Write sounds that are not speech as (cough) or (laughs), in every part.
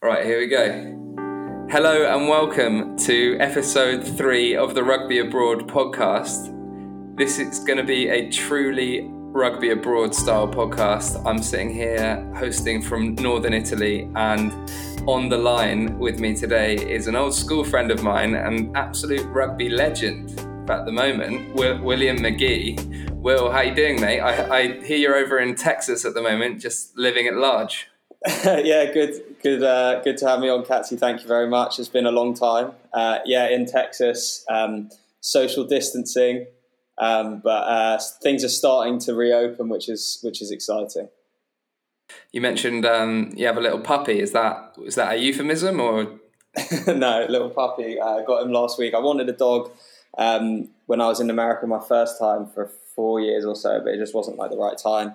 Right, here we go. Hello and welcome to episode three of the Rugby Abroad podcast. This is going to be a truly rugby abroad style podcast. I'm sitting here hosting from northern Italy, and on the line with me today is an old school friend of mine, an absolute rugby legend at the moment, William Magie. Will, how are you doing, mate? I, I hear you're over in Texas at the moment, just living at large. (laughs) yeah, good, good, uh, good to have me on, Catsy. Thank you very much. It's been a long time. Uh, yeah, in Texas, um, social distancing, um, but uh, things are starting to reopen, which is which is exciting. You mentioned um, you have a little puppy. Is that is that a euphemism or? (laughs) no, little puppy. I got him last week. I wanted a dog um, when I was in America my first time for four years or so, but it just wasn't like the right time.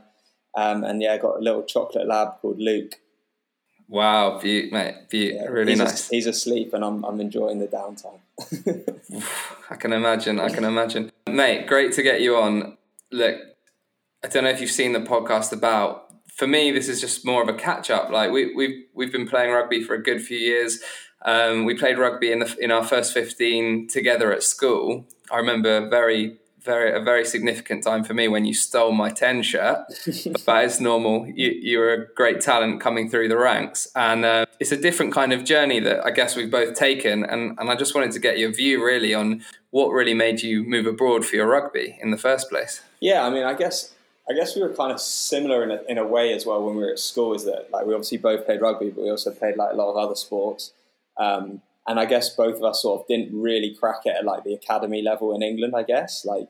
Um, and yeah, I got a little chocolate lab called Luke. Wow, be- mate, be- yeah, really he's nice. A, he's asleep, and I'm I'm enjoying the downtime. (laughs) I can imagine. I can imagine, mate. Great to get you on. Look, I don't know if you've seen the podcast about. For me, this is just more of a catch up. Like we we've we've been playing rugby for a good few years. Um, we played rugby in the, in our first fifteen together at school. I remember very very a very significant time for me when you stole my 10 shirt. (laughs) But it's normal. You, you're a great talent coming through the ranks. And uh, it's a different kind of journey that i guess we've both taken. And, and i just wanted to get your view really on what really made you move abroad for your rugby in the first place. Yeah i mean i guess i guess we were kind of similar in a, in a way as well when we were at school is that like we obviously both played rugby but we also played like a lot of other sports. Um, and I guess both of us sort of didn't really crack it at like the academy level in England. I guess like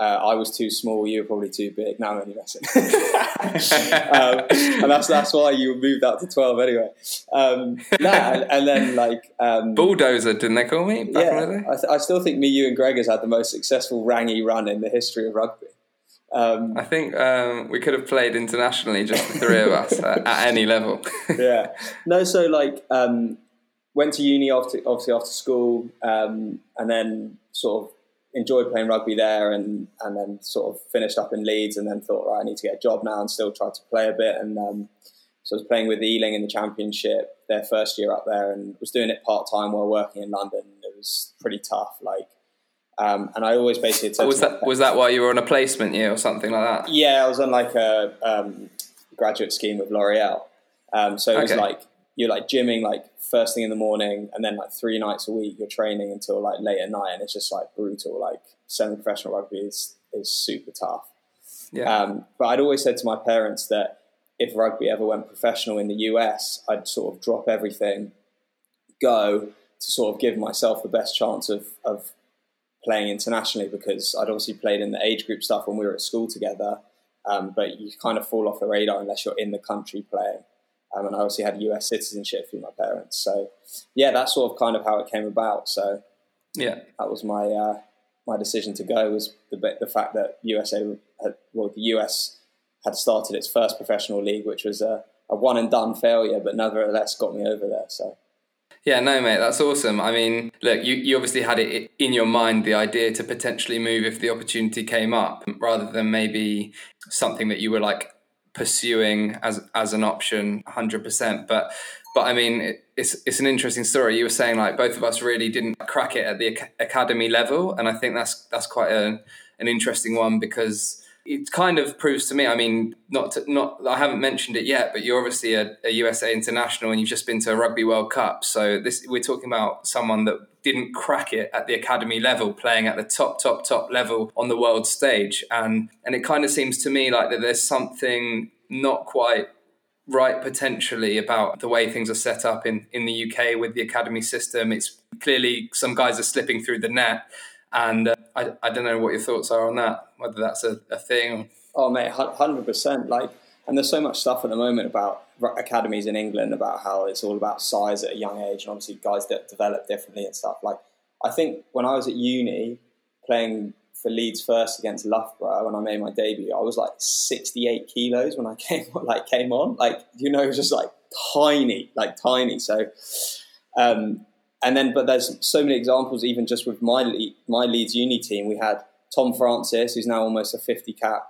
uh, I was too small, you were probably too big. Now I'm only messing, (laughs) um, and that's that's why you moved out to twelve anyway. Um, nah, and, and, then like um, bulldozer, didn't they call me? yeah, I, th- I, still think me, you, and Greg has had the most successful rangy run in the history of rugby. Um, I think um, we could have played internationally, just the three of us at, at, any level. (laughs) yeah, no. So like, um, went to uni after obviously after school, um, and then sort of enjoyed playing rugby there, and and then sort of finished up in Leeds, and then thought, right, I need to get a job now, and still tried to play a bit, and um, so I was playing with Ealing in the Championship their first year up there, and was doing it part time while working in London. It was pretty tough, like. Um, and I always basically oh, was that was that why you were on a placement year or something like that? Yeah, I was on like a um, graduate scheme with L'Oreal. Um, so it okay. was like you're like gymming like first thing in the morning and then like three nights a week you're training until like late at night and it's just like brutal. Like semi-professional rugby is is super tough. Yeah. Um, but I'd always said to my parents that if rugby ever went professional in the US I'd sort of drop everything go to sort of give myself the best chance of, of playing internationally because I'd obviously played in the age group stuff when we were at school together um, but you kind of fall off the radar unless you're in the country playing um, and I obviously had US citizenship through my parents. So yeah, that's sort of kind of how it came about. So yeah, that was my uh, my decision to go was the the fact that USA had, well the US had started its first professional league, which was a, a one and done failure, but nevertheless got me over there. So. Yeah, no, mate, that's awesome. I mean, look, you, you obviously had it in your mind the idea to potentially move if the opportunity came up, rather than maybe something that you were like pursuing as as an option 100% but but I mean it, it's it's an interesting story. You were saying like both of us really didn't crack it at the academy level and I think that's that's quite a, an interesting one because it kind of proves to me. I mean, not to, not I haven't mentioned it yet, but you're obviously a, a, USA international and you've just been to a Rugby World Cup. So this we're talking about someone that didn't crack it at the academy level, playing at the top, top, top level on the world stage, and and it kind of seems to me like that there's something not quite right potentially about the way things are set up in in the UK with the academy system. It's clearly some guys are slipping through the net and uh, I, I don't know what your thoughts are on that, whether that's a, a thing. Oh, mate, 100%. Like, and there's so much stuff at the moment about academies in England about how it's all about size at a young age, and obviously guys that develop differently and stuff. Like, I think when I was at uni playing for Leeds first against Loughborough when I made my debut, I was like 68 kilos when I (laughs) came like came on. Like, you know, just like tiny, like tiny. So, um, and then, but there's so many examples, even just with my my Leeds uni team. We had Tom Francis, who's now almost a 50 cap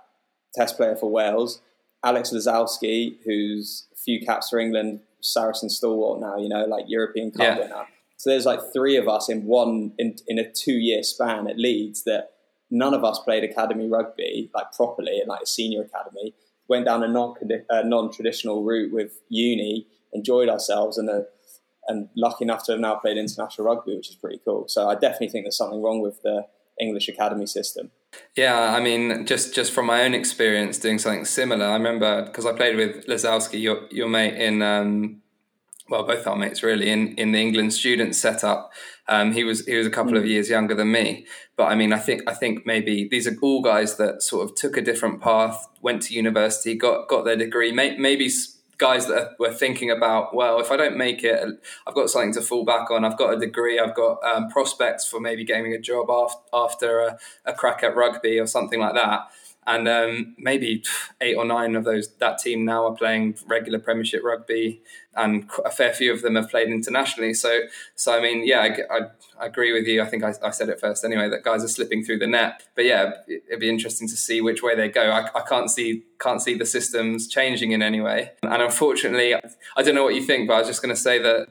Test player for Wales, Alex Lozowski, who's a few caps for England, Saracen stalwart now, you know, like European Cup yeah. winner. So there's like three of us in one in, in a two year span at Leeds that none of us played academy rugby like properly in like a senior academy. Went down a non non traditional route with uni, enjoyed ourselves, and a, and lucky enough to have now played international rugby, which is pretty cool. So I definitely think there's something wrong with the English academy system. Yeah, I mean, just just from my own experience doing something similar, I remember because I played with Lozowski, your your mate in um, well, both our mates really in, in the England student setup. Um, he was he was a couple of hmm. years younger than me, but I mean, I think I think maybe these are all guys that sort of took a different path, went to university, got got their degree. May, maybe guys that were thinking about, well, if I don't make it, I've got something to fall back on. I've got a degree. I've got um, prospects for maybe getting a job after, after a, a crack at rugby or something like that and um, maybe eight or nine of those that team now are playing regular Premiership rugby, and a fair few of them have played internationally. So, so I mean, yeah, I, I, I agree with you. I think I, I, said it first anyway that guys are slipping through the net. But yeah, it'd be interesting to see which way they go. I, I can't see can't see the systems changing in any way, and unfortunately, I don't know what you think, but I was just going to say that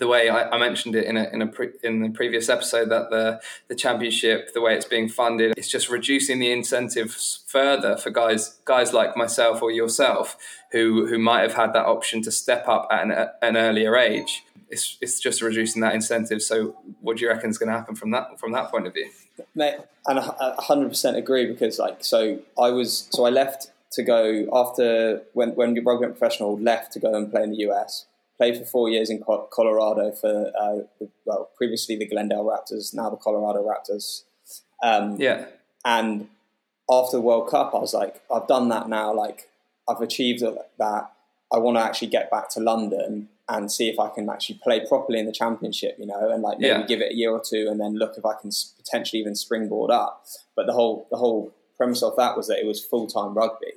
the way I, I, mentioned it in a, in a pre, in the previous episode that the the championship, the way it's being funded, it's just reducing the incentives further for guys guys like myself or yourself who who might have had that option to step up at an, an earlier age. It's, it's just reducing that incentive. So, what do you reckon is going to happen from that from that point of view? Mate, and I hundred percent agree because like so I was so I left to go after when when rugby went professional left to go and play in the US played for four years in Colorado for uh, well previously the Glendale Raptors, now the Colorado Raptors. Um, yeah, and after the World Cup, I was like, I've done that now. Like I've achieved that. I want to actually get back to London and see if I can actually play properly in the championship, you know, and like maybe yeah. give it a year or two and then look if I can potentially even springboard up. But the whole the whole premise of that was that it was full time rugby.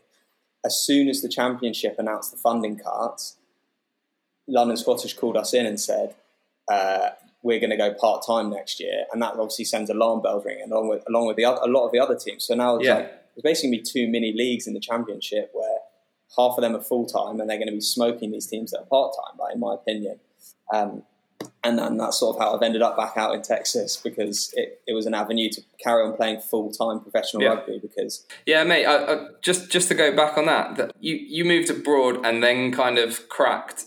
As soon as the championship announced the funding cuts, London Scottish called us in and said, uh, we're going to go part time next year, and that obviously sends alarm bells ringing along with along with the other, a lot of the other teams. So now it's yeah. like there's basically two mini leagues in the championship where half of them are full time, and they're going to be smoking these teams that are part time. Like in my opinion, um, and then that's sort of how I've ended up back out in Texas because it, it was an avenue to carry on playing full time professional yeah. rugby. Because yeah, mate, I, I, just just to go back on that, that you you moved abroad and then kind of cracked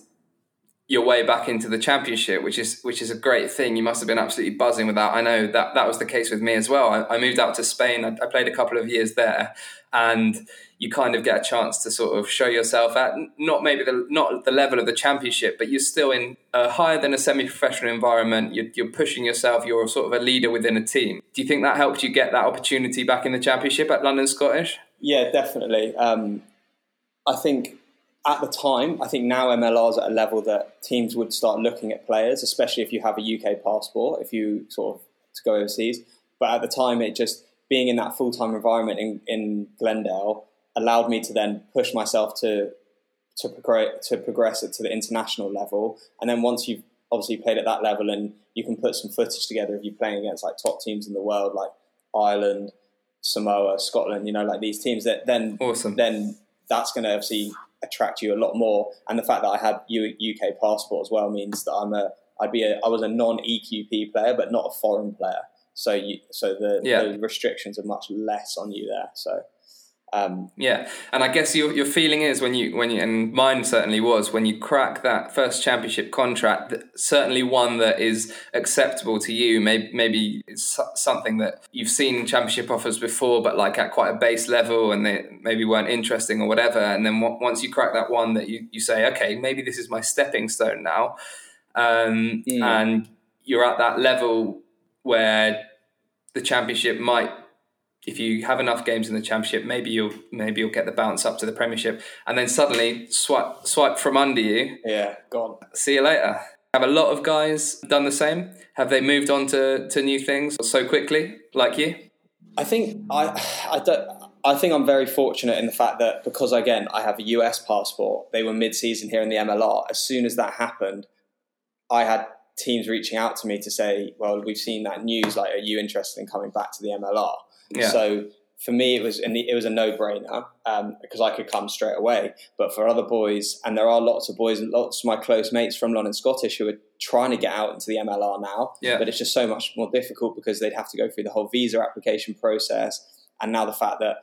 your way back into the championship, which is which is a great thing. You must have been absolutely buzzing with that. I know that that was the case with me as well. I, I moved out to Spain. I, I, played a couple of years there, and you kind of get a chance to sort of show yourself at not maybe the not the level of the championship, but you're still in a higher than a semi-professional environment. You're, you're pushing yourself. You're sort of a leader within a team. Do you think that helped you get that opportunity back in the championship at London Scottish? Yeah, definitely. Um, I think at the time, I think now MLR's at a level that teams would start looking at players, especially if you have a UK passport, if you sort of to go overseas. But at the time, it just being in that full time environment in, in Glendale allowed me to then push myself to to progress to progress it to the international level. And then once you've obviously played at that level and you can put some footage together of you playing against like top teams in the world, like Ireland, Samoa, Scotland, you know, like these teams that then awesome. then that's going to obviously attract you a lot more. And the fact that I had UK passport as well means that I'm a I'd be a I was a non EQP player, but not a foreign player. So you so the, yeah. the restrictions are much less on you there. So um, yeah, and I guess your your feeling is when you when you and mine certainly was when you crack that first championship contract, certainly one that is acceptable to you. Maybe maybe it's something that you've seen championship offers before, but like at quite a base level, and they maybe weren't interesting or whatever. And then once you crack that one, that you you say, okay, maybe this is my stepping stone now, um, mm. and you're at that level where the championship might if you have enough games in the championship, maybe you'll maybe you'll get the bounce up to the Premiership, and then suddenly swipe swipe from under you. Yeah, gone. See you later. Have a lot of guys done the same? Have they moved on to, to new things so quickly, like you? I think I I don't. I think I'm very fortunate in the fact that because again I have a US passport, they were mid-season here in the MLR. As soon as that happened, I had teams reaching out to me to say, "Well, we've seen that news. Like, are you interested in coming back to the MLR?" Yeah. So for me, it was it was a no brainer um, because I could come straight away. But for other boys, and there are lots of boys, and lots of my close mates from London Scottish who are trying to get out into the MLR now, yeah. but it's just so much more difficult because they'd have to go through the whole visa application process, and now the fact that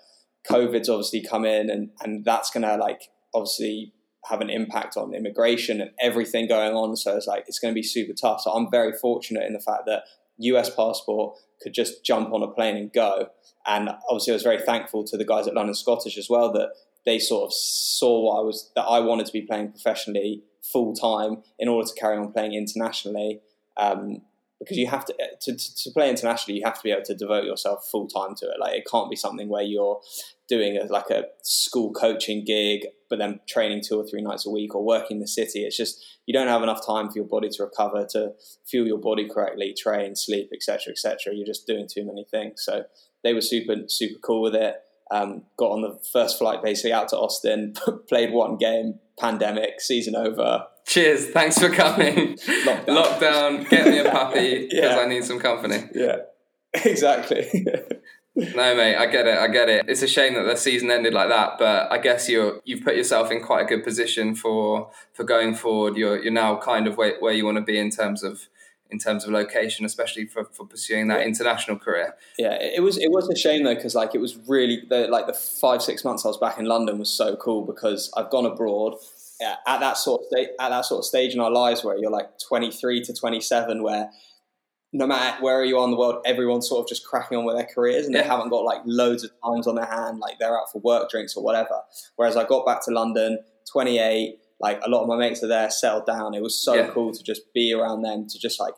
COVID's obviously come in, and and that's going to like obviously have an impact on immigration and everything going on. So it's like it's going to be super tough. So I'm very fortunate in the fact that US passport could just jump on a plane and go. And obviously, I was very thankful to the guys at London Scottish as well that they sort of saw what I was that I wanted to be playing professionally full time in order to carry on playing internationally. Um, because you have to, to to play internationally, you have to be able to devote yourself full time to it. Like it can't be something where you're doing a, like a school coaching gig, but then training two or three nights a week or working in the city. It's just you don't have enough time for your body to recover, to fuel your body correctly, train, sleep, etc., etc. You're just doing too many things. So they were super super cool with it. Um, got on the first flight basically out to Austin, (laughs) played one game, pandemic, season over. Cheers, thanks for coming. Lockdown, Lockdown get me a puppy because (laughs) yeah. I need some company. Yeah, (laughs) exactly. No, mate, I get it. I get it. It's a shame that the season ended like that, but I guess you're you've put yourself in quite a good position for for going forward. You're you're now kind of where, where you want to be in terms of in terms of location, especially for, for pursuing that international career. Yeah, it was it was a shame though because like it was really the, like the five six months I was back in London was so cool because I've gone abroad. Uh, at that sort of state, at that sort of stage in our lives where you're like 23 to 27, where no matter where you are in the world, everyone's sort of just cracking on with their careers and yeah. they haven't got like loads of times on their hand, like they're out for work drinks or whatever. Whereas I got back to London, 28, like a lot of my mates are there, settled down. It was so yeah. cool to just be around them, to just like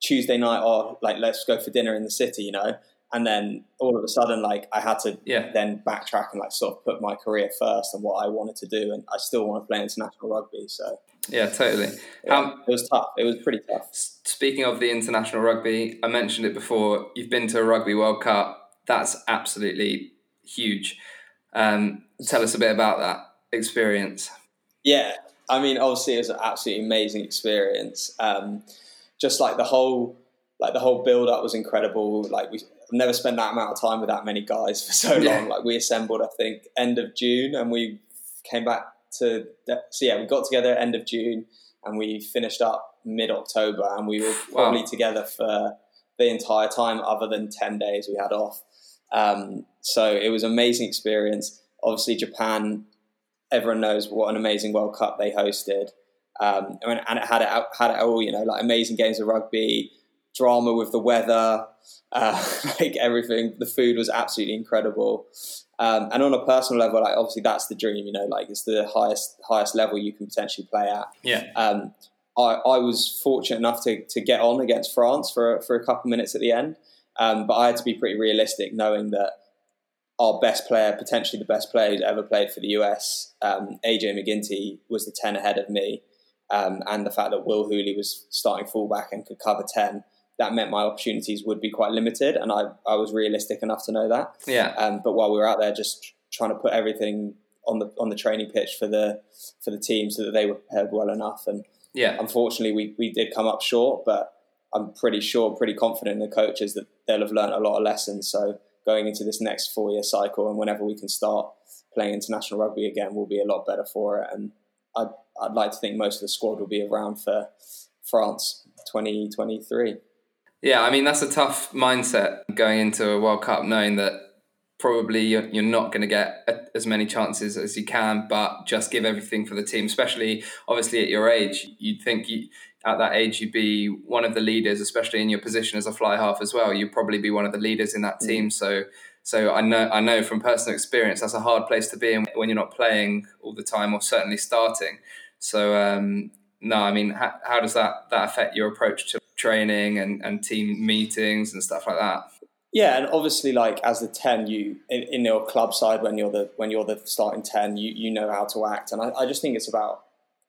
Tuesday night, or oh, like let's go for dinner in the city, you know. And then all of a sudden, like I had to yeah. then backtrack and like sort of put my career first and what I wanted to do, and I still want to play international rugby. So yeah, totally. Yeah, um, it was tough. It was pretty tough. Speaking of the international rugby, I mentioned it before. You've been to a Rugby World Cup. That's absolutely huge. Um, tell us a bit about that experience. Yeah, I mean, obviously, it was an absolutely amazing experience. Um, just like the whole, like the whole build up was incredible. Like we never spent that amount of time with that many guys for so yeah. long. Like we assembled, I think, end of June, and we came back to so yeah, we got together end of June and we finished up mid October, and we were probably wow. together for the entire time, other than ten days we had off. Um, so it was an amazing experience. Obviously, Japan, everyone knows what an amazing World Cup they hosted, um, and, it had it had it all. You know, like amazing games of rugby, drama with the weather, uh, (laughs) like everything. The food was absolutely incredible. Um, and on a personal level, like obviously that's the dream, you know, like it's the highest highest level you can potentially play at. Yeah. Um, I, I was fortunate enough to, to get on against France for for a couple of minutes at the end, um, but I had to be pretty realistic, knowing that our best player, potentially the best player who's ever played for the US, um, AJ MacGinty, was the ten ahead of me, um, and the fact that Will Hooley was starting fullback and could cover ten that meant my opportunities would be quite limited, and I, I was realistic enough to know that. Yeah. Um, but while we were out there, just trying to put everything on the on the training pitch for the for the team so that they were prepared well enough. And yeah, unfortunately, we we did come up short, but I'm pretty sure, pretty confident in the coaches that they'll have learned a lot of lessons. So going into this next four year cycle, and whenever we can start playing international rugby again, we'll be a lot better for it. And I'd I'd like to think most of the squad will be around for France 2023. Yeah, I mean that's a tough mindset going into a World Cup, knowing that probably you're, you're not going to get as many chances as you can, but just give everything for the team. Especially, obviously, at your age, you'd think you, at that age you'd be one of the leaders, especially in your position as a fly half as well. You'd probably be one of the leaders in that team. Mm. So, so I know I know from personal experience that's a hard place to be in when you're not playing all the time or certainly starting. So, um, no, I mean, how, how does that that affect your approach to training and, and team meetings and stuff like that. Yeah, and obviously, like as the ten, you in, in, your club side when you're the when you're the starting ten, you you know how to act, and I, I just think it's about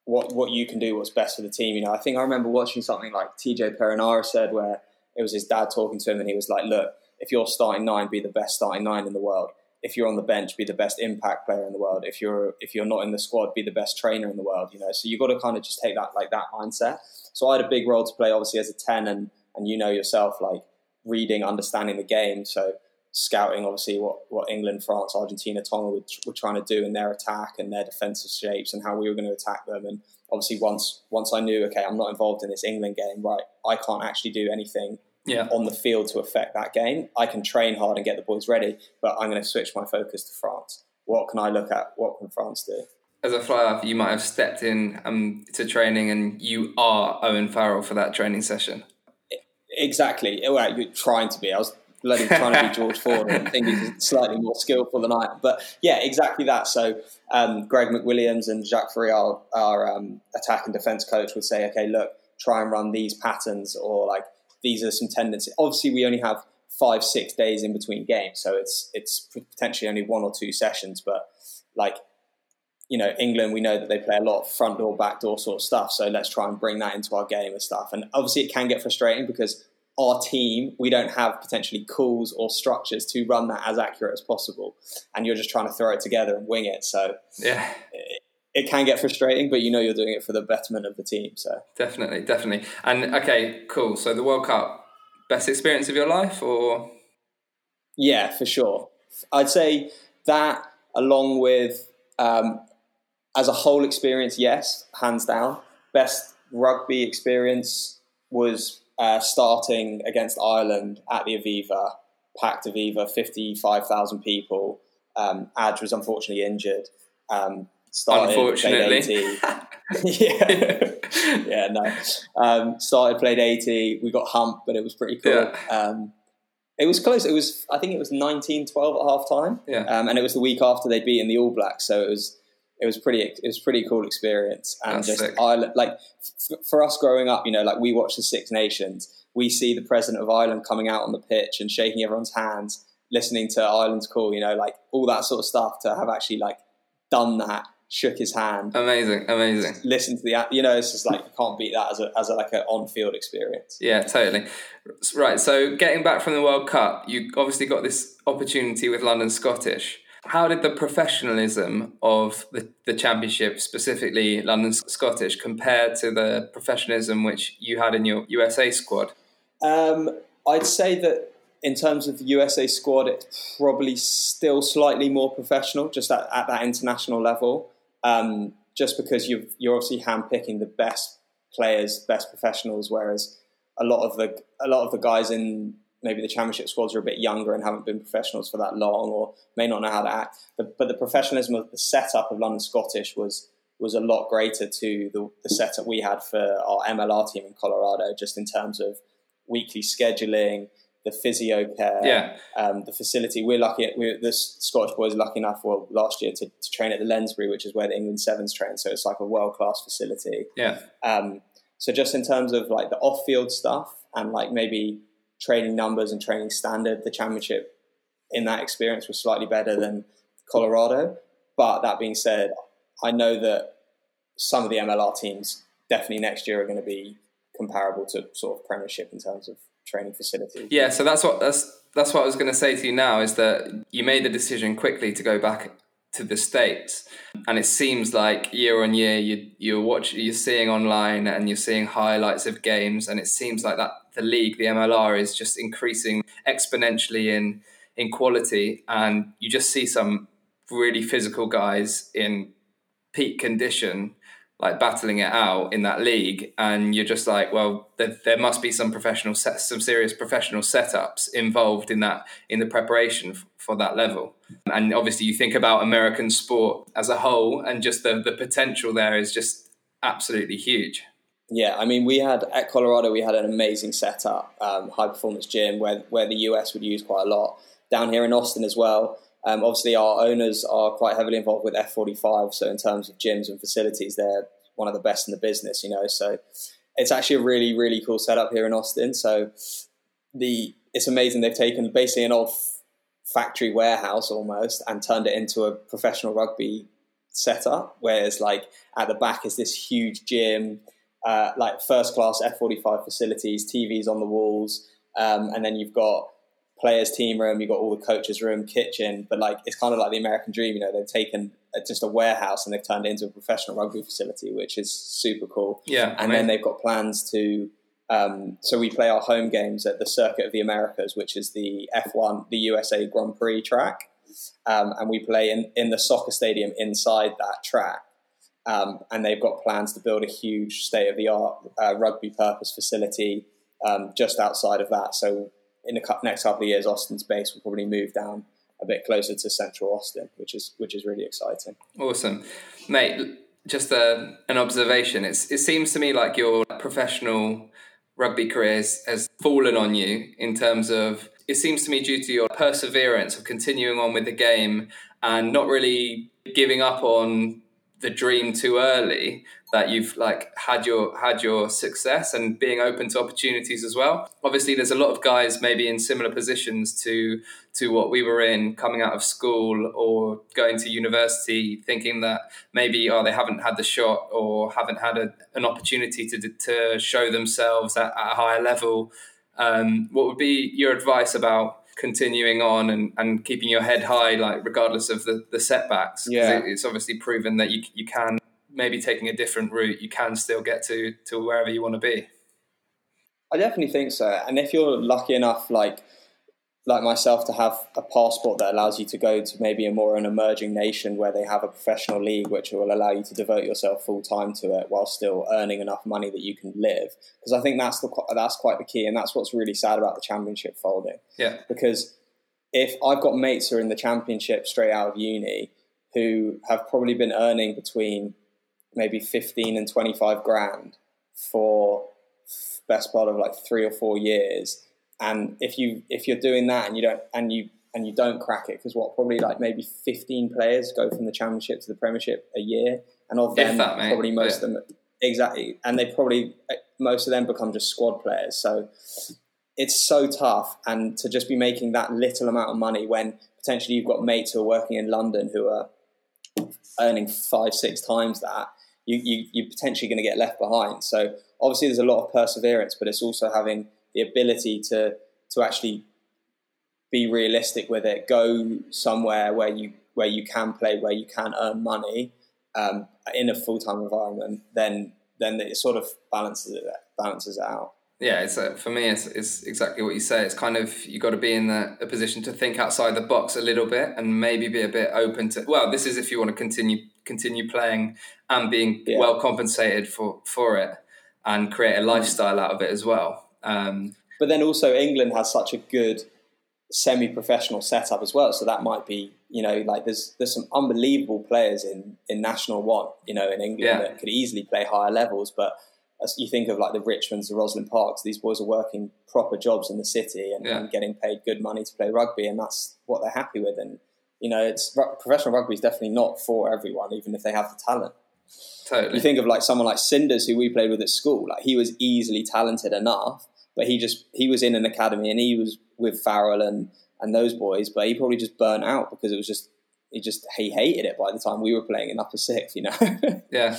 what what you can do, what's best for the team. You know, I think I remember watching something like TJ Perenara said, where it was his dad talking to him, and he was like, "Look, if you're starting nine, be the best starting nine in the world. If you're on the bench, be the best impact player in the world. If you're if you're not in the squad, be the best trainer in the world. You know, so you've got to kind of just take that like that mindset. So I had a big role to play, obviously as a ten, and and you know yourself, like reading, understanding the game. So scouting obviously what, what England, France, Argentina, Tonga were, were trying to do in their attack and their defensive shapes and how we were going to attack them. And obviously once once I knew, okay, I'm not involved in this England game, right? I can't actually do anything yeah. on the field to affect that game. I can train hard and get the boys ready, but I'm going to switch my focus to France. What can I look at? What can France do? As a fly half, you might have stepped in um, to training and you are Owen Farrell for that training session. Exactly. Well, you're trying to be. I was bloody trying to be George Ford. I think he's slightly more skillful than I am. But yeah, exactly that. So um, Greg McWilliams and Jacques Furial, our um, attack and defense coach, would say, okay, look, try and run these patterns or like these are some tendencies. Obviously, we only have five, six days in between games, so it's it's potentially only one or two sessions. But like you know, England, we know that they play a lot of front door, back door sort of stuff. So let's try and bring that into our game and stuff. And obviously, it can get frustrating because our team, we don't have potentially calls or structures to run that as accurate as possible. And you're just trying to throw it together and wing it. So yeah. It, it can get frustrating, but you know you're doing it for the betterment of the team. So definitely, definitely. And okay, cool. So the World Cup, best experience of your life, or yeah, for sure. I'd say that along with um, as a whole experience, yes, hands down. Best rugby experience was uh, starting against Ireland at the Aviva, packed Aviva, 55,000 people. Um, Adge was unfortunately injured. Um, started, unfortunately. (laughs) (laughs) yeah. yeah, no. Um, started, played 80. We got humped, but it was pretty cool. Yeah. Um, it was close. It was, I think it was 19 12 at half time. Yeah. Um, and it was the week after they'd beaten the All Blacks. So it was, it was pretty it was pretty cool experience and That's just sick. Ireland like f- for us growing up you know like we watch the Six Nations we see the president of Ireland coming out on the pitch and shaking everyone's hands listening to Ireland's call you know like all that sort of stuff to have actually like done that shook his hand. Amazing amazing. Listen to the you know it's just like you can't beat that as a as a, like an on-field experience. Yeah totally. Right so getting back from the World Cup you obviously got this opportunity with London Scottish. How did the professionalism of the, the championship, specifically London Scottish, compare to the professionalism which you had in your USA squad? Um, I'd say that in terms of the USA squad, it's probably still slightly more professional, just at, at that international level. Um, just because you you're obviously handpicking the best players, best professionals, whereas a lot of the a lot of the guys in maybe the championship squads are a bit younger and haven't been professionals for that long or may not know how to act. But, but the professionalism of the setup of London Scottish was was a lot greater to the, the setup we had for our MLR team in Colorado, just in terms of weekly scheduling, the physio care, yeah. um, the facility. We're lucky. We're, the Scottish boys lucky enough, well, last year to, to, train at the Lensbury, which is where the England Sevens train. So it's like a world class facility. Yeah. Um, so just in terms of like the off field stuff and like maybe training numbers and training standard, the championship in that experience was slightly better than Colorado. But that being said, I know that some of the MLR teams definitely next year are going to be comparable to sort of Premiership in terms of training facilities. Yeah, so that's what that's that's what I was going to say to you now is that you made the decision quickly to go back to the states, and it seems like year on year you you're watching, you're seeing online and you're seeing highlights of games, and it seems like that the league, the MLR, is just increasing exponentially in in quality, and you just see some really physical guys in peak condition like battling it out in that league and you're just like well there, there must be some professional set, some serious professional setups involved in that in the preparation f- for that level. And obviously you think about american sport as a whole and just the, the potential there is just absolutely huge. Yeah i mean we had at colorado we had an amazing setup um, high performance gym where, where the us would use quite a lot. Down here in austin as well um, obviously, our owners are quite heavily involved with F45. So, in terms of gyms and facilities, they're one of the best in the business, you know. So, it's actually a really, really cool setup here in Austin. So, the it's amazing they've taken basically an old factory warehouse almost and turned it into a professional rugby setup. Whereas, like at the back is this huge gym, uh, like first class F45 facilities, TVs on the walls, um, and then you've got players' team room, you've got all the coaches' room, kitchen, but like it's kind of like the American dream. You know, they've taken just a warehouse and they've turned it into a professional rugby facility, which is super cool. Yeah, and then they've got plans to Um, so we play our home games at the Circuit of the Americas, which is the F1, the USA Grand Prix track, um, and we play in, in the soccer stadium inside that track. Um, and they've got plans to build a huge state of the art uh, rugby purpose facility um, just outside of that. So in the next couple of years, Austin's base will probably move down a bit closer to central Austin, which is which is really exciting. Awesome, mate. Just a, uh, an observation. It's, it seems to me like your professional rugby career has fallen on you in terms of it seems to me due to your perseverance of continuing on with the game and not really giving up on the dream too early that you've like had your had your success and being open to opportunities as well obviously there's a lot of guys maybe in similar positions to to what we were in coming out of school or going to university thinking that maybe oh they haven't had the shot or haven't had a, an opportunity to to show themselves at, at a higher level um, what would be your advice about continuing on and, and keeping your head high, like regardless of the, the setbacks. Yeah. It, it's obviously proven that you, you can, maybe taking a different route, you can still get to, to wherever you want to be. I definitely think so. And if you're lucky enough, like like myself to have a passport that allows you to go to maybe a more an emerging nation where they have a professional league which will allow you to devote yourself full time to it while still earning enough money that you can live because I think that's the that's quite the key and that's what's really sad about the championship folding yeah because if I've got mates who are in the championship straight out of uni who have probably been earning between maybe 15 and 25 grand for best part of like 3 or 4 years and if you if you're doing that and you don't and you and you don't crack it, because what probably like maybe 15 players go from the championship to the Premiership a year, and of them that, probably most yeah. of them exactly, and they probably uh, most of them become just squad players. So it's so tough, and to just be making that little amount of money when potentially you've got mates who are working in London who are earning five six times that. You, you, you're potentially going to get left behind. So obviously, there's a lot of perseverance, but it's also having the ability to to actually be realistic with it. Go somewhere where you where you can play, where you can earn money um, in a full time environment. Then then it sort of balances it balances out. Yeah, it's a, for me. It's, it's exactly what you say. It's kind of you got to be in the, a position to think outside the box a little bit and maybe be a bit open to. Well, this is if you want to continue continue playing and being yeah. well compensated for for it and create a lifestyle out of it as well. Um, but then also England has such a good semi-professional setup as well. So that might be, you know, like there's there's some unbelievable players in in National One, you know, in England yeah. that could easily play higher levels. But as you think of like the Richmonds, the Rosslyn Parks, these boys are working proper jobs in the city and, yeah. and, getting paid good money to play rugby, and that's what they're happy with. And you know, it's professional rugby is definitely not for everyone, even if they have the talent. Totally. You think of like someone like Cinders, who we played with at school. Like he was easily talented enough, but he just he was in an academy and he was with Farrell and and those boys, but he probably just burnt out because it was just he just he hated it by the time we were playing in upper six, you know. (laughs) yeah,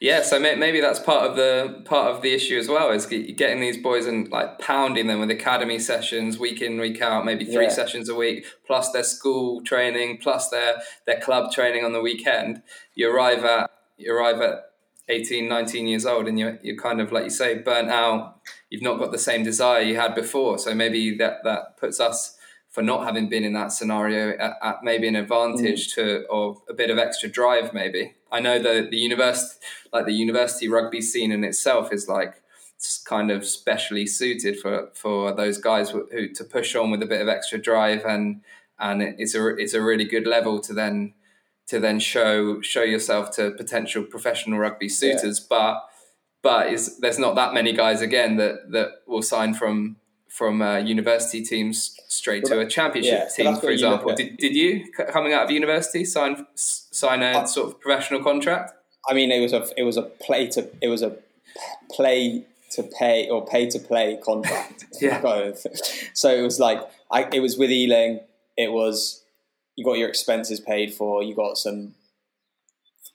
yeah. So maybe that's part of the part of the issue as well is getting these boys and like pounding them with academy sessions week in week out, maybe three yeah. sessions a week, plus their school training, plus their their club training on the weekend. You arrive at you arrive at 18, 19 years old and you're, you're kind of, like you say, burnt out. You've not got the same desire you had before. So maybe that, that puts us, for not having been in that scenario, at, at maybe an advantage mm. to, or a bit of extra drive, maybe. I know that the university, like the university rugby scene in itself is like, it's kind of specially suited for, for those guys who, who to push on with a bit of extra drive and, and it's a, it's a really good level to then, to then show show yourself to potential professional rugby suitors. Yeah. But but is, there's not that many guys again that that will sign from from uh, university teams straight well, to a championship yeah, team, for example. Did, did you coming out of university sign sign a uh, sort of professional contract? I mean, it was a it was a play to it was a play to pay or pay to play contract. (laughs) yeah. (laughs) So it was like I, it was with Ealing. It was you got your expenses paid for, you got some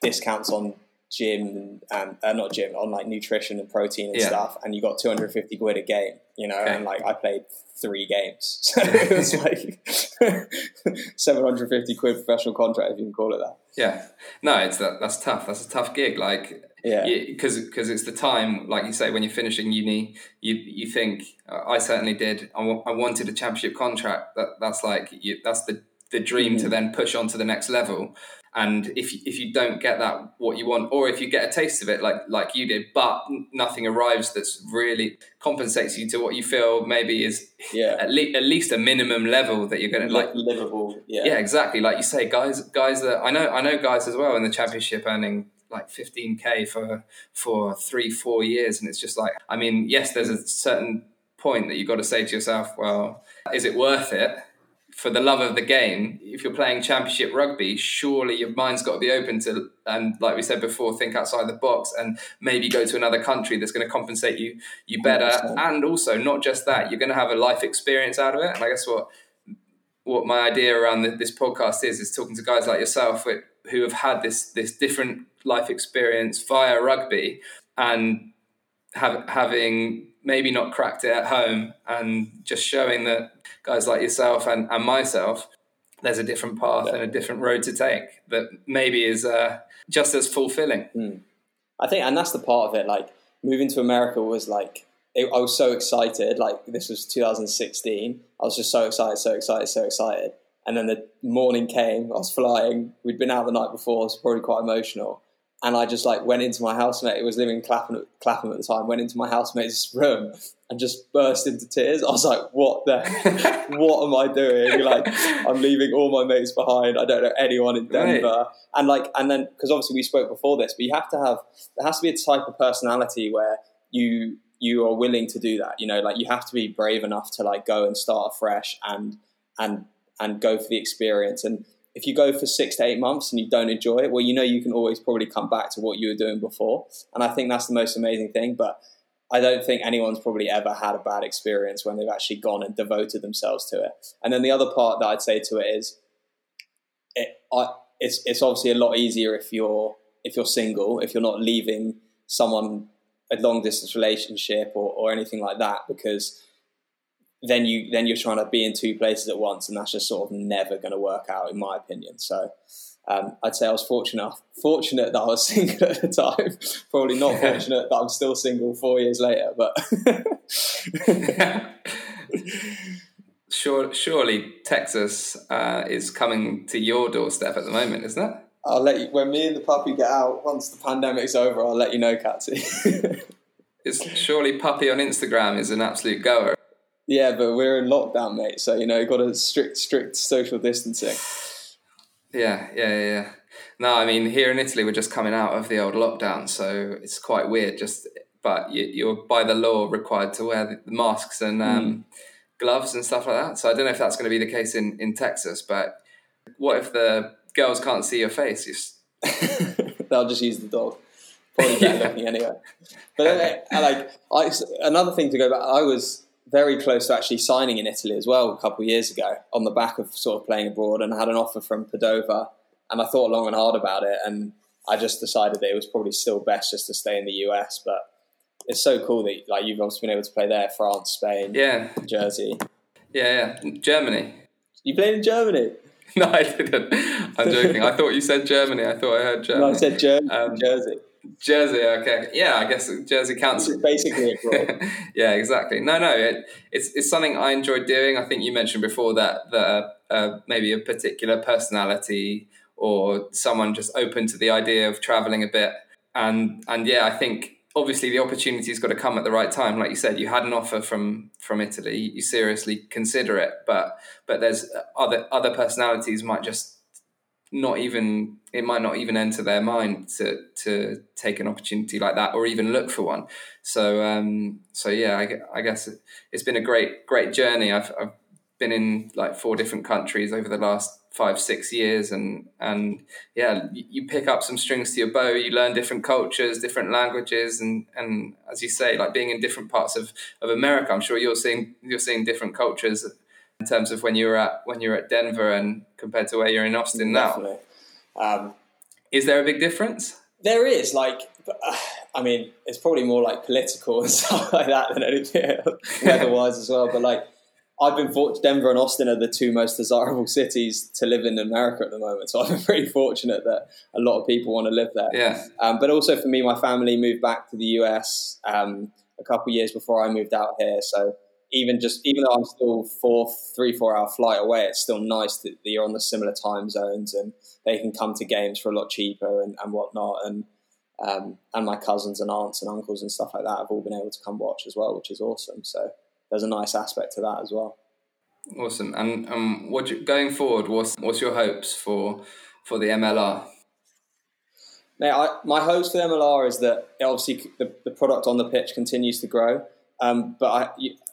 discounts on gym and uh, not gym on like nutrition and protein and yeah. stuff, and you got 250 quid a game, you know, okay. and like I played three games, (laughs) so it was like (laughs) 750 quid professional contract if you can call it that. Yeah, no, it's that that's tough. That's a tough gig. Like Yeah, because because it's the time, like you say, when you're finishing uni, you you think I certainly did. I, w- I wanted a championship contract. That that's like you, that's the the dream mm-hmm. to then push on to the next level. And if if you don't get that what you want, or if you get a taste of it like like you did, but nothing arrives that's really compensates you to what you feel maybe is yeah at, le- at least a minimum level that you're going to like livable. Yeah, yeah, exactly. Like you say, guys, guys that I know, I know guys as well in the championship earning like 15k for for three four years, and it's just like I mean, yes, there's a certain point that you've got to say to yourself, well, is it worth it? For the love of the game, if you're playing championship rugby, surely your mind's got to be open to, and like we said before, think outside the box and maybe go to another country that's going to compensate you you better. 100%. And also, not just that, you're going to have a life experience out of it. And I guess what what my idea around this podcast is is talking to guys like yourself who have had this this different life experience via rugby and have, having maybe not cracked it at home and just showing that guys like yourself and, and myself, there's a different path yeah. and a different road to take that maybe is uh, just as fulfilling. Mm. I think, and that's the part of it. Like moving to America was like, it, I was so excited. Like this was 2016. I was just so excited, so excited, so excited. And then the morning came. I was flying. We'd been out the night before. It was probably quite emotional and I just like went into my housemate. It was living in Clapham, Clapham at the time. Went into my housemate's room and just burst into tears. I was like, "What the? (laughs) (laughs) what am I doing? Like, I'm leaving all my mates behind. I don't know anyone in Denver." Right. And like, and then because obviously we spoke before this, but you have to have there has to be a type of personality where you you are willing to do that. You know, like you have to be brave enough to like go and start afresh and and and go for the experience and if you go for six to eight months and you don't enjoy it, well, you know you can always probably come back to what you were doing before. And I think that's the most amazing thing. But I don't think anyone's probably ever had a bad experience when they've actually gone and devoted themselves to it. And then the other part that I'd say to it is, it, I, it's it's obviously a lot easier if you're if you're single, if you're not leaving someone a long distance relationship or, or anything like that, because then you then you're trying to be in two places at once, and that's just sort of never going to work out, in my opinion. So. Um, I'd say I was fortunate fortunate that I was (laughs) single at the time. Probably not fortunate that I'm still single four years later, but (laughs) sure, surely Texas uh, is coming to your doorstep at the moment, isn't it? I'll let you when me and the puppy get out once the pandemic's over. I'll let you know, Katsy. (laughs) it's surely puppy on Instagram is an absolute goer. Yeah, but we're in lockdown, mate. So you know, you've got a strict, strict social distancing. Yeah, yeah, yeah. No, I mean, here in Italy, we're just coming out of the old lockdown, so it's quite weird. Just, but you, are by the law required to wear the masks and um, mm. gloves and stuff like that. So I don't know if that's going to be the case in in Texas. But what if the girls can't see your face? You... (laughs) They'll just use the dog. Probably better looking (laughs) anyway. But uh, like, I, another thing to go back, I was very close to actually signing in Italy as well a couple of years ago on the back of sort of playing abroad and I had an offer from Padova and I thought long and hard about it and I just decided that it was probably still best just to stay in the US but it's so cool that like you've also been able to play there France Spain yeah. Jersey. Yeah yeah. Germany. You played in Germany? (laughs) No I didn't. I'm joking. I thought you said Germany. I thought I heard Germany no I said um, Jersey Jersey, okay, yeah, I guess Jersey counts. basically (laughs) yeah, exactly. No, no, it, it's it's something I enjoyed doing. I think you mentioned before that that uh, uh, maybe a particular personality or someone just open to the idea of traveling a bit, and and yeah, I think obviously the opportunity's got to come at the right time. Like you said, you had an offer from from Italy, you seriously consider it, but but there's other other personalities might just not even it might not even enter their mind to to take an opportunity like that or even look for one. So um, so yeah, I, I guess it, has been a great great journey. I've, I've been in like four different countries over the last five six years, and and yeah, you pick up some strings to your bow. You learn different cultures, different languages, and and as you say, like being in different parts of of America. I'm sure you're seeing you're seeing different cultures in terms of when you were at when you were at Denver and compared to where you're in Austin Definitely. now. Um, is there a big difference? There is. Like, (sighs) I mean, it's probably more like political and (laughs) stuff like that than anything weather-wise as well. But like, I've been fortunate. Denver and Austin are the two most desirable cities to live in America at the moment. So I've been (laughs) pretty fortunate that a lot of people want to live there. Yeah. Um, but also for me, my family moved back to the US um, a couple years before I moved out here. So even just even though I'm still four, three, four hour flight away, it's still nice that you're on the similar time zones and they can come to games for a lot cheaper and, and whatnot. And um, and my cousins and aunts and uncles and stuff like that have all been able to come watch as well, which is awesome. So there's a nice aspect to that as well. Awesome. And um, what you, going forward? What's what's your hopes for for the MLR? Mate, I, my hopes for the MLR is that obviously the, the product on the pitch continues to grow. Um, but I,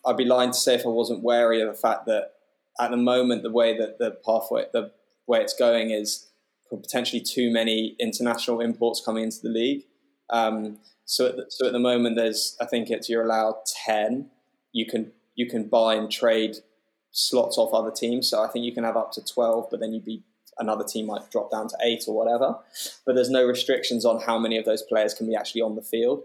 I'd be lying to say if I wasn't wary of the fact that at the moment the way that the pathway, the way it's going is potentially too many international imports coming into the league. Um, so, at the, so at the moment, there's I think it's you're allowed ten. You can you can buy and trade slots off other teams. So I think you can have up to twelve, but then you'd be another team might drop down to eight or whatever. But there's no restrictions on how many of those players can be actually on the field.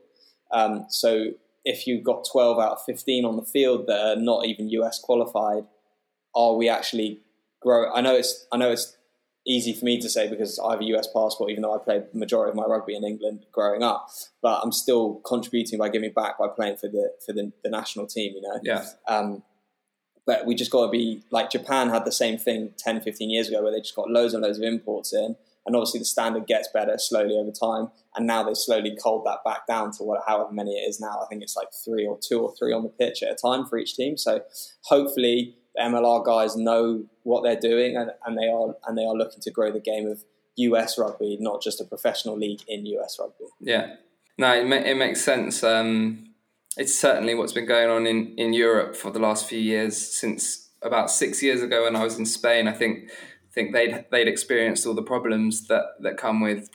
Um, so if you've got 12 out of 15 on the field that are not even US qualified, are we actually grow? I know it's I know it's easy for me to say because I have a US passport, even though I played the majority of my rugby in England growing up. But I'm still contributing by giving back by playing for the for the, the national team. You know. Yeah. Um, but we just got to be like Japan had the same thing 10, 15 years ago where they just got loads and loads of imports in. And obviously the standard gets better slowly over time. And now they slowly culled that back down to what, however many it is now. I think it's like three or two or three on the pitch at a time for each team. So hopefully the MLR guys know what they're doing and, and they are and they are looking to grow the game of US rugby, not just a professional league in US rugby. Yeah, no, it, ma- it makes sense. Um, it's certainly what's been going on in, in Europe for the last few years. Since about six years ago, when I was in Spain, I think think they'd they'd experienced all the problems that that come with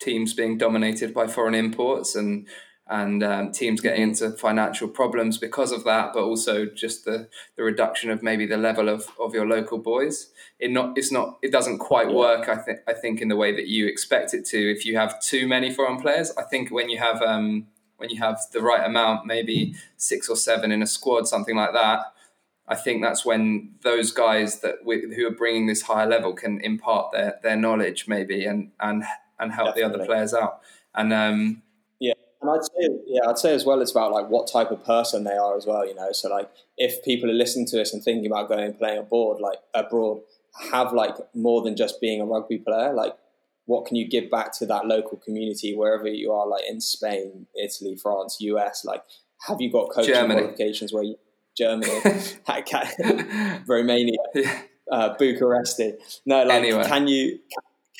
teams being dominated by foreign imports and and um, teams getting into financial problems because of that, but also just the, the reduction of maybe the level of, of your local boys. It not it's not it doesn't quite work. I think I think in the way that you expect it to. If you have too many foreign players, I think when you have um, when you have the right amount, maybe six or seven in a squad, something like that. I think that's when those guys that who are bringing this higher level can impart their, their knowledge maybe and and and help Definitely. the other players out. And um, and I'd say, yeah, I'd say as well, it's about like what type of person they are as well. You know, so like if people are listening to this and thinking about going and playing abroad, like abroad, have like more than just being a rugby player. Like, what can you give back to that local community wherever you are, like in Spain, Italy, France, US? Like, have you got coaching Germany. qualifications where you, Germany, (laughs) Romania, (laughs) uh, Bucharesti? No, like, Anywhere. can you?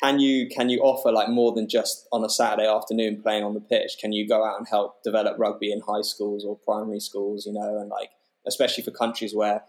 can you can you offer like more than just on a Saturday afternoon playing on the pitch? Can you go out and help develop rugby in high schools or primary schools? You know, and like especially for countries where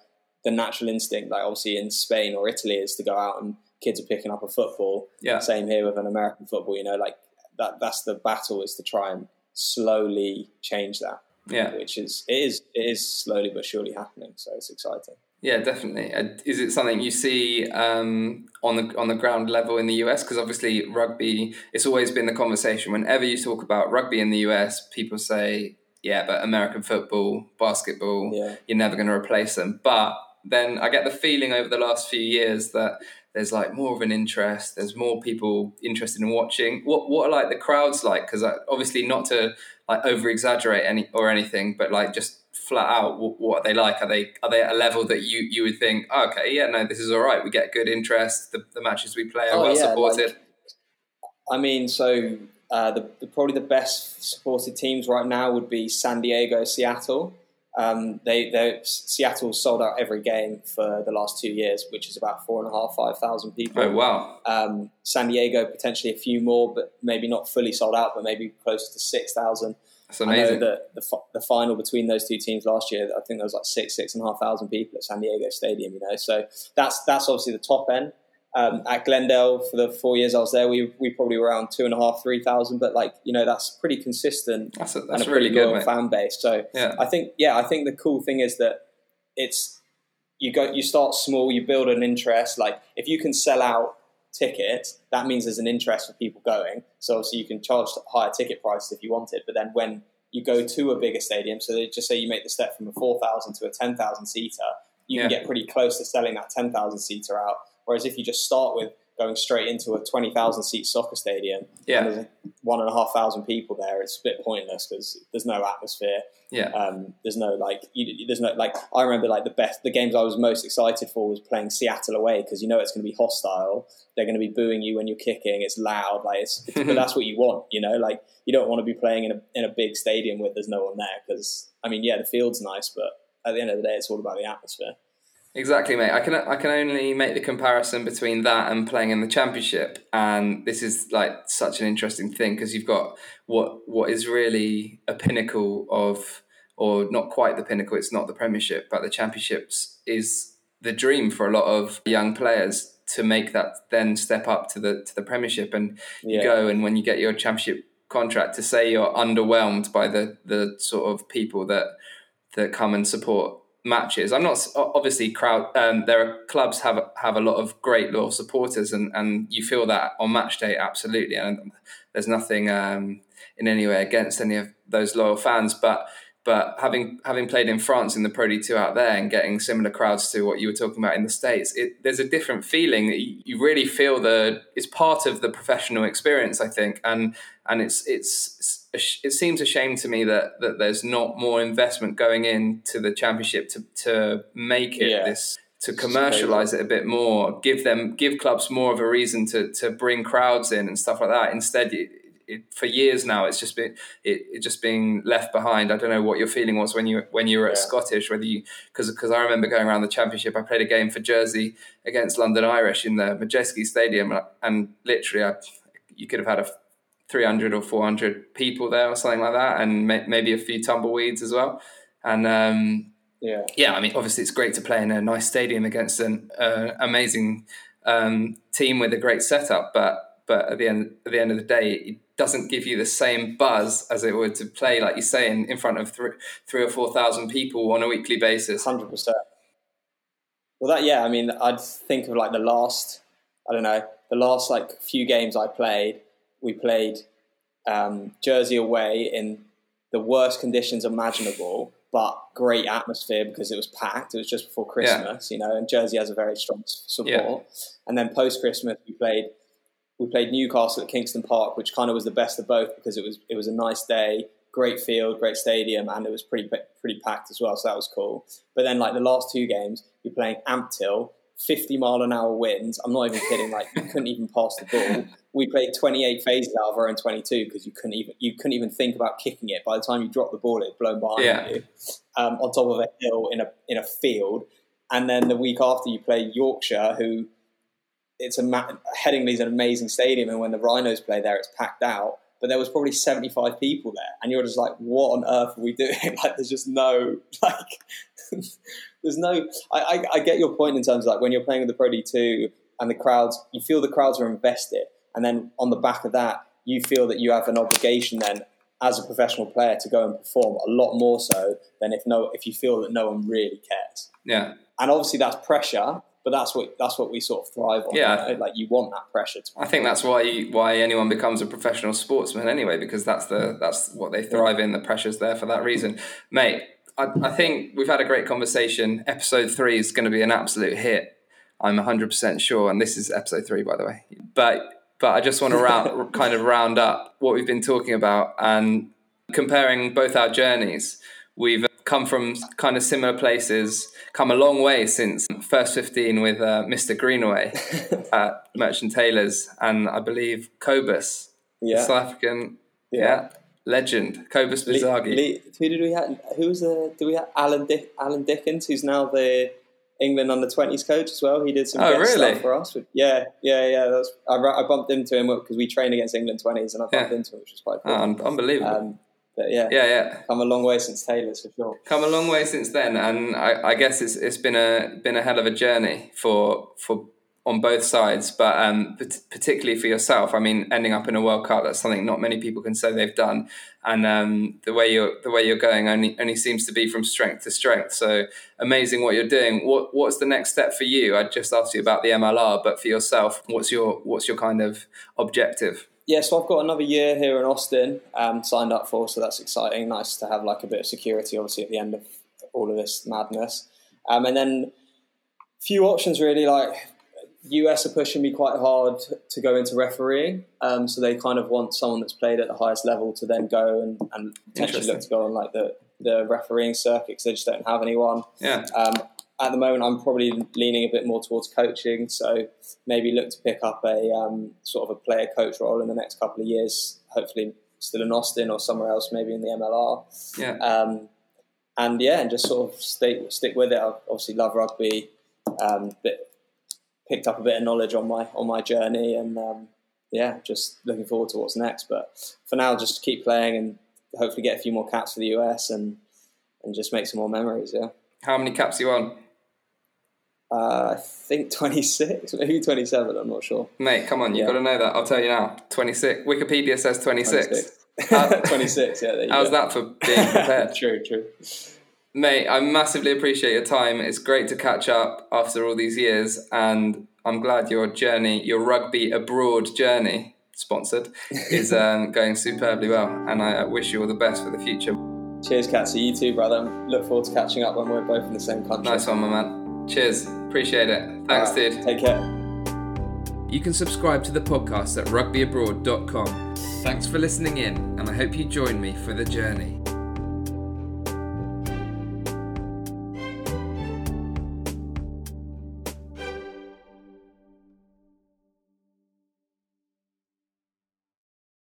the natural instinct, like obviously in Spain or Italy, is to go out and kids are picking up a football. Yeah. Same here with an American football. You know, like that. That's the battle is to try and slowly change that. Yeah. Which is it is it is slowly but surely happening. So it's exciting. Yeah, definitely. Uh, is it something you see um, on the on the ground level in the US? Because obviously, rugby. It's always been the conversation. Whenever you talk about rugby in the US, people say, "Yeah, but American football, basketball, yeah. you're never going to replace them." But then I get the feeling over the last few years that there's like more of an interest. There's more people interested in watching. What what are like the crowds like? Because obviously, not to like over exaggerate any or anything, but like just flat out what, what, are they like? Are they are they at a level that you you would think, oh, okay, yeah, no, this is all right. We get good interest. The, the matches we play are oh, well yeah, supported. Like, I mean, so uh, the, the, probably the best supported teams right now would be San Diego, Seattle. Um, they Seattle sold out every game for the last two years, which is about four and a half, five thousand people. Oh wow! Um, San Diego potentially a few more, but maybe not fully sold out, but maybe close to six thousand. That's amazing. I know that the, the final between those two teams last year, I think there was like six, six and a half thousand people at San Diego Stadium. You know, so that's that's obviously the top end. Um, at Glendale for the four years I was there, we we probably were around two and a half, three thousand. But like you know, that's pretty consistent. That's a, that's and a really good fan base. So yeah. I think yeah, I think the cool thing is that it's you go you start small, you build an interest. Like if you can sell out tickets, that means there's an interest for people going. So obviously you can charge higher ticket prices if you want it. But then when you go to a bigger stadium, so they just say you make the step from a four thousand to a ten thousand seater, you yeah. can get pretty close to selling that 10,000 seater out. Whereas if you just start with going straight into a 20,000 seat soccer stadium yeah. and there's one and a half thousand people there, it's a bit pointless because there's no atmosphere. Yeah. Um, there's no like, you, there's no like, I remember like the best, the games I was most excited for was playing Seattle away because you know it's going to be hostile. They're going to be booing you when you're kicking. It's loud. Like, it's, it's (laughs) but that's what you want, you know, like you don't want to be playing in a, in a big stadium where there's no one there because, I mean, yeah, the field's nice, but at the end of the day, it's all about the atmosphere. Exactly, mate. I can I can only make the comparison between that and playing in the championship, and this is like such an interesting thing because you've got what what is really a pinnacle of, or not quite the pinnacle. It's not the Premiership, but the Championships is the dream for a lot of young players to make that then step up to the to the Premiership, and yeah. you go and when you get your Championship contract, to say you're underwhelmed by the the sort of people that that come and support matches. I'm not obviously crowd. Um, there are clubs have have a lot of great loyal supporters, and and you feel that on match day absolutely. And there's nothing um, in any way against any of those loyal fans, but but having having played in France in the Pro D2 out there and getting similar crowds to what you were talking about in the States, it, there's a different feeling. You really feel the it's part of the professional experience, I think, and and it's it's, it seems a shame to me that that there's not more investment going into the championship to to make it yeah. this to commercialize it a bit more, give them give clubs more of a reason to to bring crowds in and stuff like that. Instead, it, for years now, it's just been it, it, just being left behind. I don't know what your feeling was when you when you were at yeah. Scottish, whether you because because I remember going around the championship. I played a game for Jersey against London Irish in the Madejski Stadium, and literally, I, you could have had a 300 or 400 people there or something like that, and may, maybe a few tumbleweeds as well. And um, yeah, yeah, I mean, obviously, it's great to play in a nice stadium against an uh, amazing um, team with a great setup, but but at the end at the end of the day, it doesn't give you the same buzz as it would to play, like you say, in, in front of three, three or four thousand people on a weekly basis. Hundred percent. Well, that yeah, I mean, I'd think of like the last, I don't know, the last like few games I played. We played um, Jersey away in the worst conditions imaginable, but great atmosphere because it was packed. It was just before Christmas, yeah. you know, and Jersey has a very strong support. Yeah. And then post Christmas, we played we played Newcastle at Kingston Park, which kind of was the best of both because it was it was a nice day, great field, great stadium, and it was pretty pretty packed as well. So that was cool. But then like the last two games, you're playing Ampthill, 50 mile an hour winds. I'm not even kidding. Like you couldn't even pass the ball. We played 28 phases out of our own 22 because you couldn't even you couldn't even think about kicking it. By the time you dropped the ball, it blown behind yeah. you um, on top of a hill in a in a field. And then the week after, you play Yorkshire, who it's a Headingley's an amazing stadium, and when the Rhinos play there, it's packed out. But there was probably seventy five people there, and you're just like, what on earth are we doing? (laughs) like, there's just no (laughs) like, (laughs) there's no. I, I, I get your point in terms of like when you're playing with the Pro D two and the crowds, you feel the crowds are invested, and then on the back of that, you feel that you have an obligation then as a professional player to go and perform a lot more so than if no if you feel that no one really cares. Yeah. And obviously that's pressure, but that's what that's what we sort of thrive on. Yeah, you know? like you want that pressure. To I think that's why you, why anyone becomes a professional sportsman anyway, because that's the that's what they thrive in. The pressure's there for that reason, mate. I, I think we've had a great conversation. Episode three is going to be an absolute hit. I'm 100 percent sure, and this is episode three, by the way. But but I just want to round, (laughs) kind of round up what we've been talking about and comparing both our journeys. We've come from kind of similar places, come a long way since first 15 with uh, Mr. Greenaway (laughs) at Merchant Taylors and I believe Cobus, yeah. South African yeah. yeah. legend, Cobus Bizagi. who did we have? Who was the, did we have Alan, Dick, Alan Dickens, who's now the England under 20s coach as well. He did some oh, really? stuff for us. Yeah, yeah, yeah. That's, I, I bumped into him because we trained against England 20s and I bumped yeah. into him, which was quite cool. Oh, unbelievable. Um, but yeah, yeah, yeah, come a long way since Taylor's for sure. Come a long way since then, and I, I guess it's it's been a been a hell of a journey for for on both sides, but um, particularly for yourself. I mean, ending up in a World Cup that's something not many people can say they've done, and um, the way you're the way you're going only only seems to be from strength to strength. So amazing what you're doing. What what's the next step for you? I just asked you about the MLR, but for yourself, what's your what's your kind of objective? Yeah, so I've got another year here in Austin um, signed up for, so that's exciting. Nice to have like a bit of security, obviously, at the end of all of this madness. Um, and then few options really. Like US are pushing me quite hard to go into refereeing, um, so they kind of want someone that's played at the highest level to then go and, and potentially look to go on like the the refereeing circuit because they just don't have anyone. Yeah. Um, at the moment, I'm probably leaning a bit more towards coaching, so maybe look to pick up a um, sort of a player coach role in the next couple of years. Hopefully, still in Austin or somewhere else, maybe in the MLR. Yeah. Um, and yeah, and just sort of stick stick with it. I obviously love rugby, um, but picked up a bit of knowledge on my on my journey, and um, yeah, just looking forward to what's next. But for now, just keep playing and hopefully get a few more caps for the US and and just make some more memories. Yeah. How many caps you on? Uh, I think 26, maybe 27, I'm not sure. Mate, come on, you've yeah. got to know that. I'll tell you now. 26. Wikipedia says 26. 26. (laughs) 26, yeah. How's go. that for being prepared? (laughs) true, true. Mate, I massively appreciate your time. It's great to catch up after all these years, and I'm glad your journey, your rugby abroad journey, sponsored, (laughs) is um, going superbly well. And I wish you all the best for the future. Cheers, Katsy. You too, brother. Look forward to catching up when we're both in the same country. Nice one, my man. Cheers. Appreciate it. Thanks, right, dude. Take care. You can subscribe to the podcast at rugbyabroad.com. Thanks for listening in, and I hope you join me for the journey.